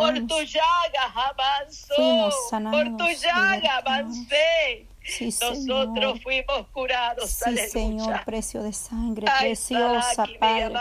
por tu llaga avanzó. Por tu llaga avancé. Nosotros fuimos curados. Sí, Señor, precio de sangre, preciosa, Padre.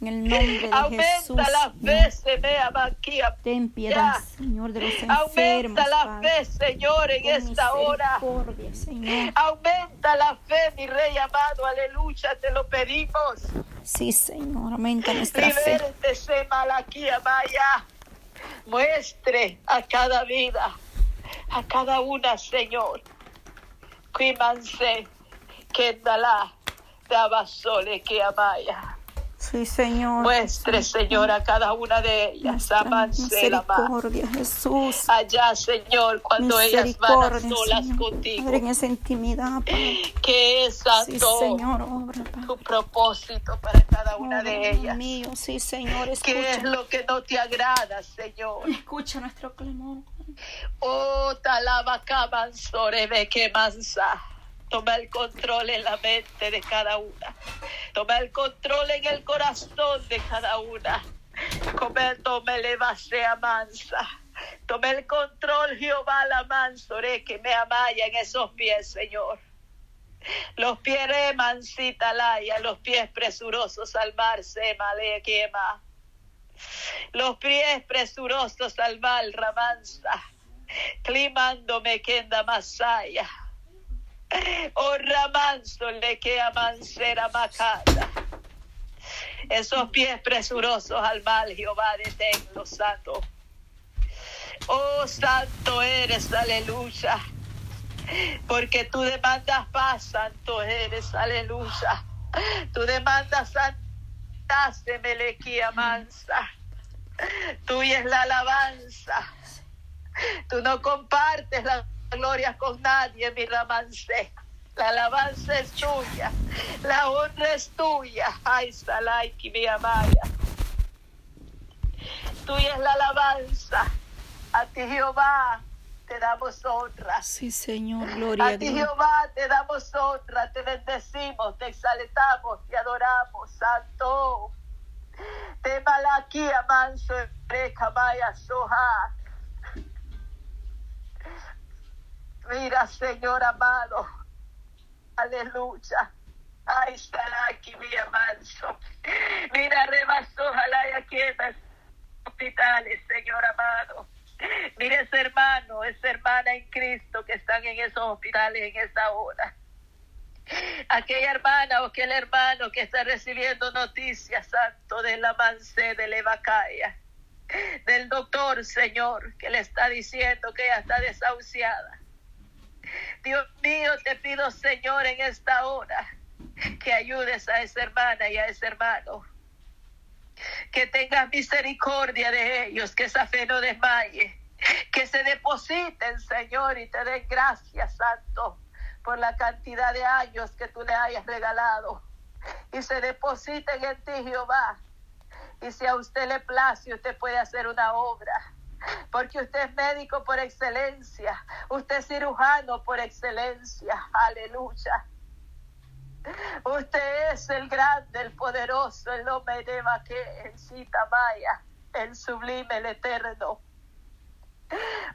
En el nombre de Aumenta Jesús. la fe, se aquí. Ten piedad, Señor, de los enfermos. Aumenta la fe, Señor, en esta hora. Señor. Aumenta la fe, mi Rey amado. Aleluya, te lo pedimos. Sí, Señor, aumenta nuestra fe. se Malaquía, vaya. Muestre a cada vida, a cada una, Señor. Cuímanse, que dala, daba sole que amaya. Sí, Señor. Muestre, Señor, a cada una de ellas. Amanse la Jesús. Allá, Señor, cuando ellas van solas contigo. Padre, en esa intimidad, Que es. Sí, Señor, obra, Tu propósito para cada una de ellas. mío, sí, Señor, escucha. ¿Qué es lo que no te agrada, Señor? Escucha nuestro clamor. Oh, talaba que mansa. Toma el control en la mente de cada una. Toma el control en el corazón de cada una. Tome le a mansa. Tome el control, Jehová, la mansore, que me amaya en esos pies, Señor. Los pies mansita laya, los pies presurosos al mar, se male quema. Los pies presurosos al mar, ramansa. Climándome quenda masaya Oh, Ramanso le que amancera macada. Esos pies presurosos al mal, Jehová, deténlos, santo. Oh, santo eres, aleluya. Porque tú demandas paz, santo eres, aleluya. Tú demandas santa, se melequía mansa. Tuya es la alabanza. Tú no compartes la gloria con nadie, mi ramance. La alabanza es tuya, la honra es tuya. Ay, Salaiki, mi amaya. Tuya es la alabanza. A ti, Jehová, te damos honra. Sí, Señor, gloria a, ti, Jehová, te damos honra, te bendecimos, te exaltamos, te adoramos, Santo. Te malaquía, manso, maya, soja. Mira, Señor amado. Aleluya. Ay, estará aquí, mi manso. Mira, rebasó, ojalá aquí en los hospitales, Señor amado. Mira ese hermano, esa hermana en Cristo que están en esos hospitales en esta hora. Aquella hermana o aquel hermano que está recibiendo noticias, santo, de la manse de del doctor, Señor, que le está diciendo que ella está desahuciada. Dios mío, te pido, Señor, en esta hora, que ayudes a esa hermana y a ese hermano. Que tengas misericordia de ellos, que esa fe no desmaye. Que se depositen, Señor, y te den gracias, Santo, por la cantidad de años que tú le hayas regalado. Y se depositen en ti, Jehová. Y si a usted le place, usted puede hacer una obra porque usted es médico por excelencia, usted es cirujano por excelencia, aleluya. Usted es el grande, el poderoso, el hombre de que el Maya, el sublime, el eterno.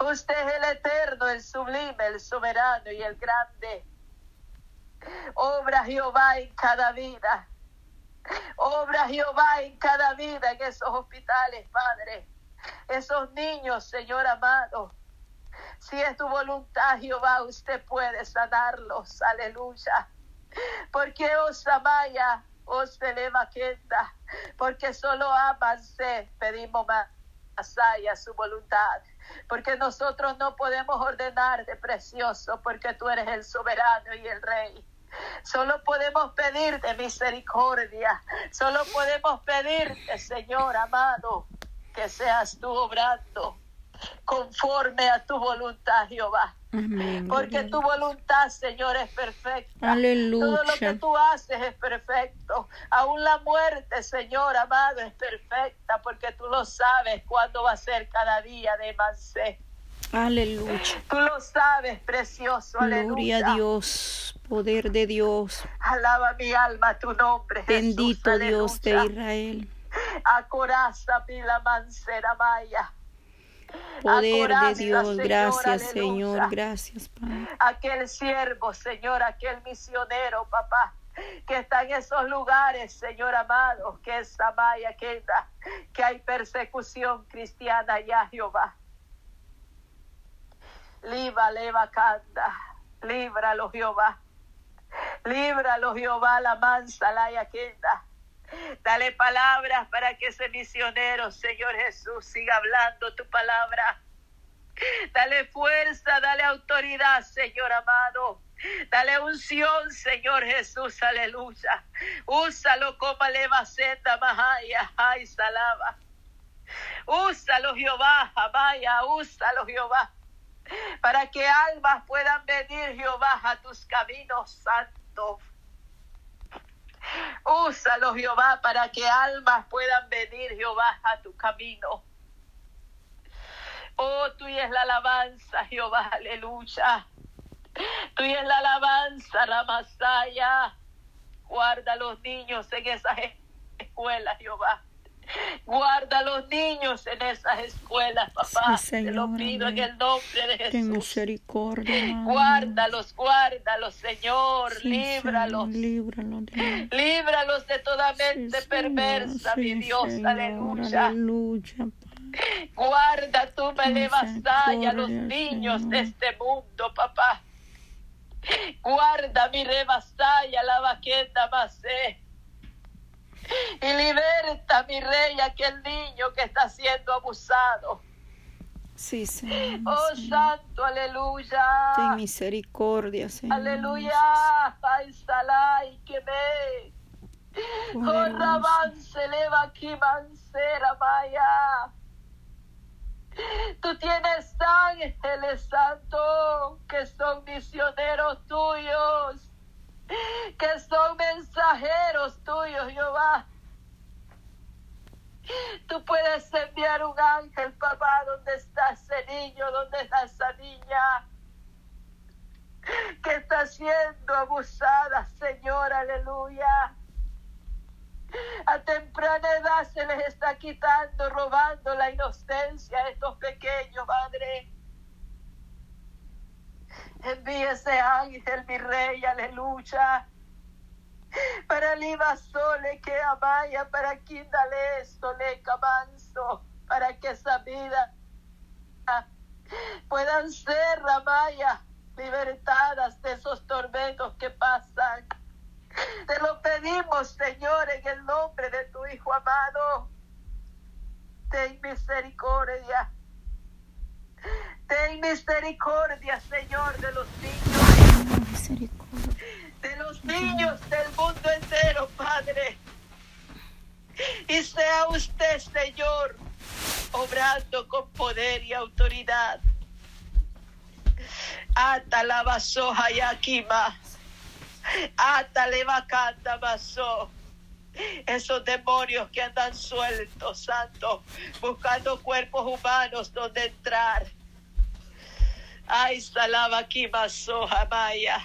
Usted es el eterno, el sublime, el soberano y el grande. Obra Jehová en cada vida. Obra Jehová en cada vida en esos hospitales, Padre esos niños, Señor amado. Si es tu voluntad, Jehová, usted puede sanarlos. Aleluya. Porque os amaya, os eleva quenda. Porque solo amanse, pedimos más allá su voluntad. Porque nosotros no podemos ordenar de precioso, porque tú eres el soberano y el rey. Solo podemos pedir de misericordia. Solo podemos pedirte, Señor amado, que seas tú obrando conforme a tu voluntad, Jehová. Porque tu voluntad, Señor, es perfecta. Aleluya. Todo lo que tú haces es perfecto. Aún la muerte, Señor amado, es perfecta, porque tú lo sabes cuándo va a ser cada día de Mansé. Aleluya. Tú lo sabes, precioso. Gloria a Dios, poder de Dios. Alaba mi alma tu nombre. Bendito Dios de Israel. A coraza pila mancera maya. Poder de Dios, gracias Señor, gracias Padre. Aquel siervo, Señor, aquel misionero, papá, que está en esos lugares, Señor amado, que es Samaya, que, que hay persecución cristiana ya, Jehová. Liba, leva, canta, líbralo, Jehová. Líbralo, Jehová, la mansa, la yaquenda. Dale palabras para que ese misionero, Señor Jesús, siga hablando tu palabra. Dale fuerza, dale autoridad, Señor amado. Dale unción, Señor Jesús, aleluya. Úsalo como senda mahaya, ay, salaba. Úsalo, Jehová, amaya, úsalo, Jehová. Para que almas puedan venir, Jehová, a tus caminos santos. Úsalo, Jehová, para que almas puedan venir, Jehová, a tu camino. Oh, tuya es la alabanza, Jehová, aleluya. Tuya es la alabanza, la Masaya. Guarda a los niños en esas escuelas, Jehová. Guarda a los niños en esas escuelas, papá. Te lo pido en el nombre de Jesús. Ten misericordia. Guárdalos, guárdalos, Señor. líbralos. líbralos. Líbralos de toda mente perversa, mi Dios. aleluya. Aleluya. Guarda tú, me a los niños de este mundo, papá. Guarda mi rebasaya, la vaqueta masé. Y liberta, mi rey, aquel niño que está siendo abusado. Sí, Señor. Oh, santo, aleluya. Ten misericordia, Señor. Aleluya. Ay, salai, que me. Oh, se leva aquí, mancera, vaya. Tú tienes ángeles santos que son misioneros tuyos, que son mensajeros tuyos, Jehová. Tú puedes enviar un ángel, papá, donde está ese niño, donde está esa niña que está siendo abusada, Señor, aleluya. A temprana edad se les está quitando, robando la inocencia a estos pequeños, Madre. Envíe ese ángel, mi rey, aleluya. Para Liba Sole que amaya, para Kindale Sole Camanso, para que esa vida puedan ser, Ramaya, libertadas de esos tormentos que pasan. Te lo pedimos, Señor, en el nombre de tu Hijo amado. Ten misericordia. Ten misericordia, Señor, de los niños. De los niños del mundo entero, Padre. Y sea usted, Señor, obrando con poder y autoridad. Ata la vasoja y aquima. Atale vacanta pasó. Esos demonios que andan sueltos, santo, buscando cuerpos humanos donde entrar. Ay, salaba Jamaya.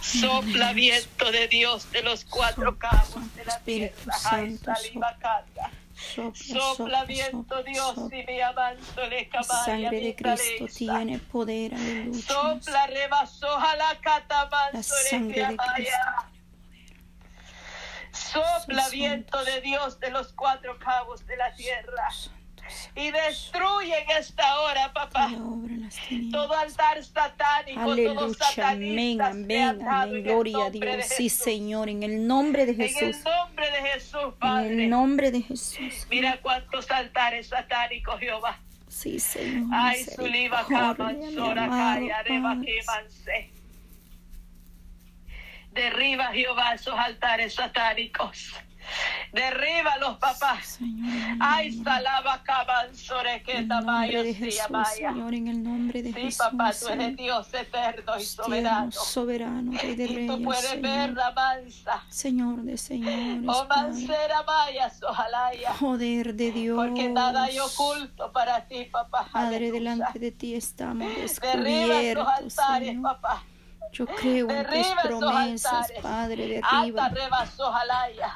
Sopla viento de Dios de los cuatro cabos de la tierra. Ay, saliva canta. Sopla, viento Dios y mi amanso le sangre de Cristo tiene poder, aleluya. Sopla rebasó a la La sangre de Cristo Sopla viento de Dios de los cuatro cabos de la tierra y destruye en esta hora, papá, todo altar satánico, Aleluya, amén, amén, amén, gloria a Dios, sí Señor, en el nombre de Jesús. En el nombre de Jesús, Padre. En el nombre de Jesús. Mira cuántos altares satánicos, Jehová. Sí, Señor. Ay, su liba, Derriba, Jehová, esos altares satánicos. Derriba los papás. Ay, salaba cabanzore que tamayo Señor, en el nombre de Jesús. Sí, papá, tú eres Dios eterno y soberano. soberano, Rey de y tú puedes ver la mansa. Señor de señores. Oh, mancera maya, ojalá Poder de Dios. Porque nada hay oculto para ti, papá. Padre, delante de ti estamos descubiertos. Derriba altares, papá. Yo creo en tus promesas, Padre, derriba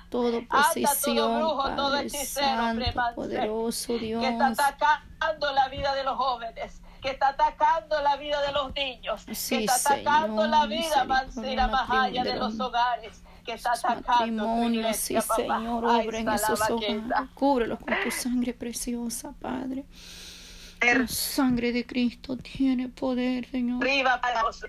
toda oposición, Padre Santo, poderoso Dios. Que está atacando la vida de los jóvenes que está atacando la vida de los niños, que está atacando la vida, Mansira Mahaya, de los hogares, que está atacando matrimonio, sí, Señor, obra en esos hogares. Cúbrelos con tu sangre preciosa, Padre. La sangre de Cristo tiene poder, Señor. Derriba,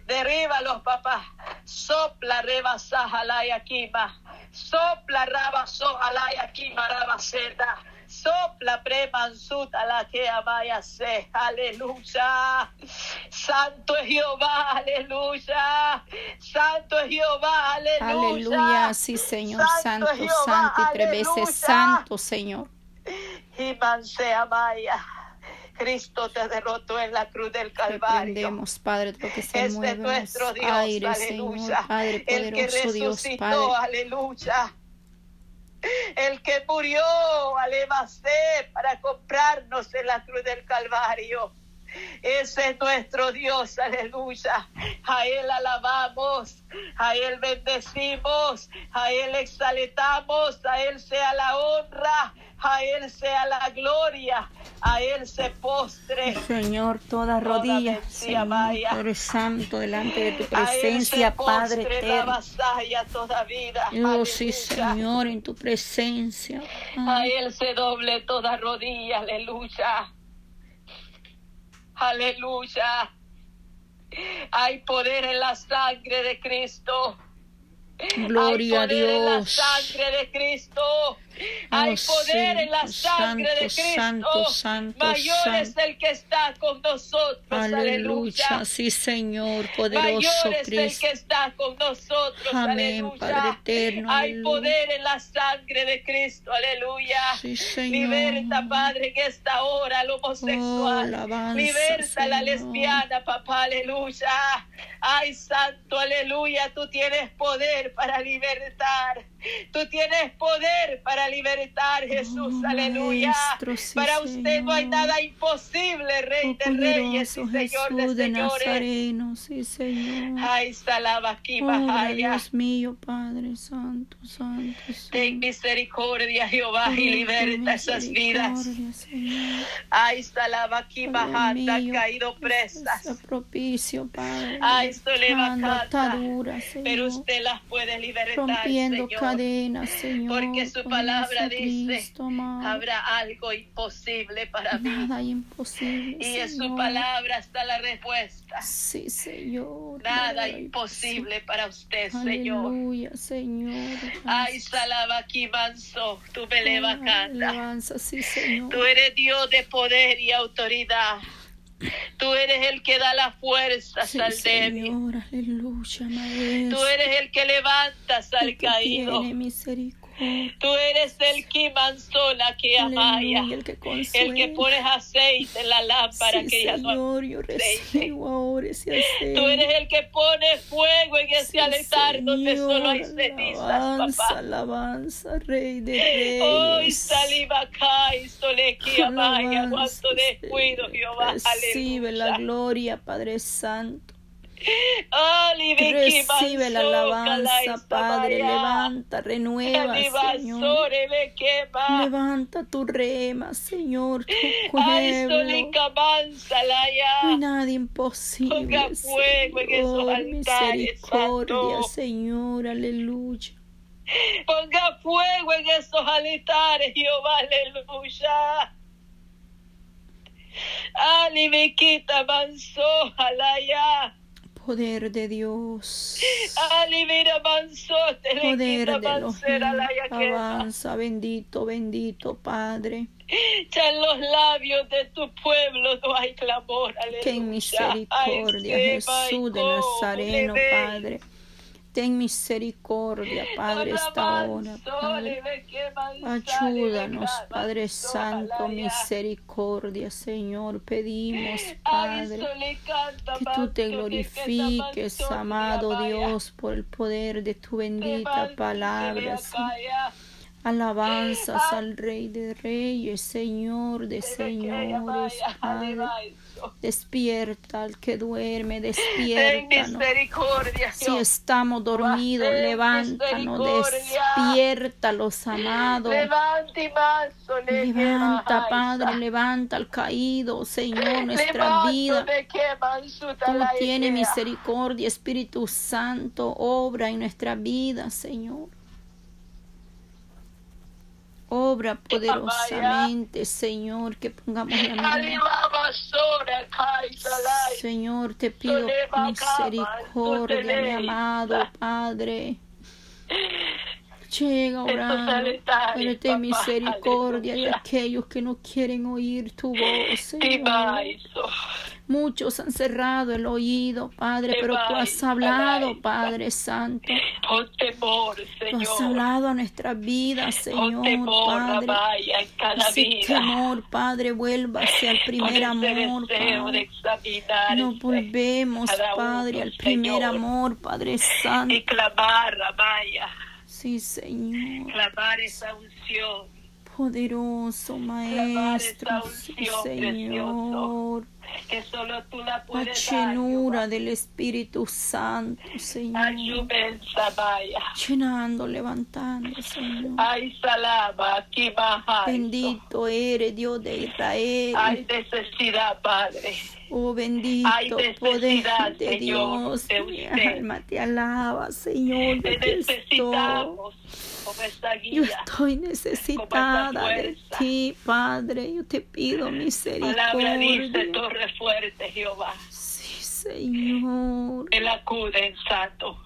derriba los papás. Sopla, rebasa, jalaya, kima. Sopla, rabaso, jalaya, kima, rabaceta. Sopla, premansuta, la que amaya se. Aleluya. Santo es Jehová, aleluya. Santo es Jehová, aleluya. Aleluya, sí, Señor. Santo, santo, y tres veces santo, Señor. Y mansea maya. Cristo te derrotó en la cruz del Calvario. Padre, lo que se este es nuestro Dios, aleluya. el que resucitó, aleluya. El que murió, aleluya, para comprarnos en la cruz del Calvario. Ese es nuestro Dios, aleluya. A Él alabamos, a Él bendecimos, a Él exaltamos, a Él sea la honra, a Él sea la gloria, a Él se postre. Señor, toda rodilla, Señor, Padre Santo, delante de tu presencia, Padre eterno. toda vida. Oh, sí, Señor, en tu presencia. A Él se doble toda rodilla, aleluya. Aleluya. Hay poder en la sangre de Cristo. Gloria Hay poder en la sangre de Cristo. Hay poder en la sangre de Cristo. Santo, santo, Mayor es el que está con nosotros. Aleluya. Sí, Señor, poderoso Mayor es Cristo. el que está con nosotros. Amén, aleluya. Padre eterno. Hay aleluya. poder en la sangre de Cristo. Aleluya. Sí, Señor. Liberta, Padre, en esta hora al Oh, homosexual. alabanza, Liberta a la lesbiana, papá. Aleluya. Ay, santo, aleluya. Tú tienes poder para libertar. Tú tienes poder para libertar, Jesús. Oh, aleluya. Maestro, sí, para usted no hay nada imposible, Rey Oh, de Reyes y Señor de Jesús de Señores. Nazareno, sí, Señor. Ay, salaba aquí, Bahaya. Dios mío, Padre Santo, Santo, Ten misericordia, Jehová, y liberta esas vidas. Señor. Ay, salaba aquí, bajanda, caído presas. Sea propicio, Padre. Ay, esto le va. Pero usted las puede libertar, rompiendo Señor. Cadenas, Señor. Porque su palabra dice, amado. Habrá algo imposible para mí. Nada imposible. Y en su palabra está la respuesta. Sí, Señor. Nada imposible para usted, Señor. Aleluya, Señor. Ay, salaba aquí, manso, tú me levas canta. Sí. Tú eres Dios de poder y autoridad. Tú eres el que da las fuerzas Sí, al débil. Señor, aleluya. Tú eres el que levantas al caído. tiene misericordia. Tú eres el que mansola que amaya. Aleluya, el que. El que pones aceite en la lámpara sí, que ella no yo recibo ahora ese aceite. Tú eres el que pone fuego en ese Sí, altar donde solo hay cenizas, alabanza, papá. alabanza, Rey de Reyes. Hoy saliva acá y solequía maya, Alabanza, cuánto descuido. Jehová, Recibe la aleluya. gloria, Padre Santo. Recibe la alabanza, Padre. Levanta, renueva, Señor. Levanta tu rema, Señor, tu Ay, pueblo. No hay nada imposible. Ponga fuego en esos Señor. altares, Misericordia. Señor, aleluya. Ponga fuego en esos altares, Jehová, aleluya. Ali me quita manso, alaya. Poder de Dios. Poder de quema. Avanza, bendito, bendito Padre. Ya en los labios de tu pueblo no hay clamor, aleluya. Ten misericordia, Jesús de Nazareno. Padre. Ten misericordia, Padre, esta hora, Padre. Ayúdanos, Padre Santo, misericordia, Señor. Pedimos, Padre, que tú te glorifiques, amado Dios, por el poder de tu bendita palabra. Alabanzas al Rey de Reyes, Señor de Señores, Padre. Despierta al que duerme, despierta. Si estamos dormidos, levántanos, despierta los amados. Levanta, Padre, levanta al caído, Señor, nuestra vida. Tú tienes misericordia, Espíritu Santo, obra en nuestra vida, Señor. Obra poderosamente, Señor, que pongamos la mano. Señor, te pido misericordia, mi amado Padre. Llega orando, ten misericordia de aquellos que no quieren oír tu voz, Señor. Muchos han cerrado el oído, Padre, pero tú has hablado, Padre Santo. Tú has hablado a nuestra vida, Señor, Padre. Ese temor, Padre, vuelva hacia el primer amor, Padre. No volvemos, Padre, al primer amor, Padre Santo. Sí, Señor. Clamar esa unción. Poderoso Maestro, Señor que solo tú la puedes la llenura del Espíritu Santo, Señor. Llenando, levantando, Señor. Ay, baja. Bendito eres, Dios de Israel. Hay necesidad, Padre. Oh, bendito poder de Dios. De Mi alma te alaba, Señor. Te necesitamos. Yo estoy necesitada de ti, Padre. Yo te pido misericordia. Palabra dice, torre fuerte, Jehová. Sí, Señor. El acude en santo.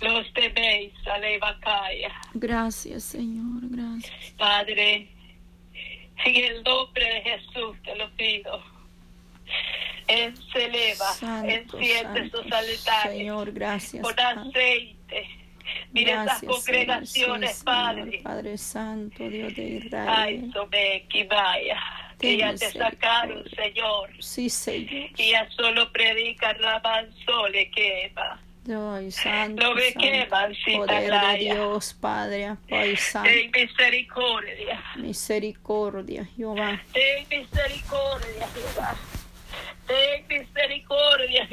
Los teméis, Alevacaya. Gracias, Señor. Gracias. Padre, en el nombre de Jesús te lo pido. Él se eleva, enciende sus altares. Señor, gracias. Con aceite Mira estas congregaciones, Padre. Padre Santo, Dios de Israel. Ay, que vaya. Que ya te sacaron, Señor. Sí, Señor. Y ya solo predica Rabanzole que va. Dios santo, Lo que queman, poder de Dios, Padre, apoyo santo. Ten misericordia. Misericordia, Jehová. Ten misericordia, Jehová. Ten misericordia.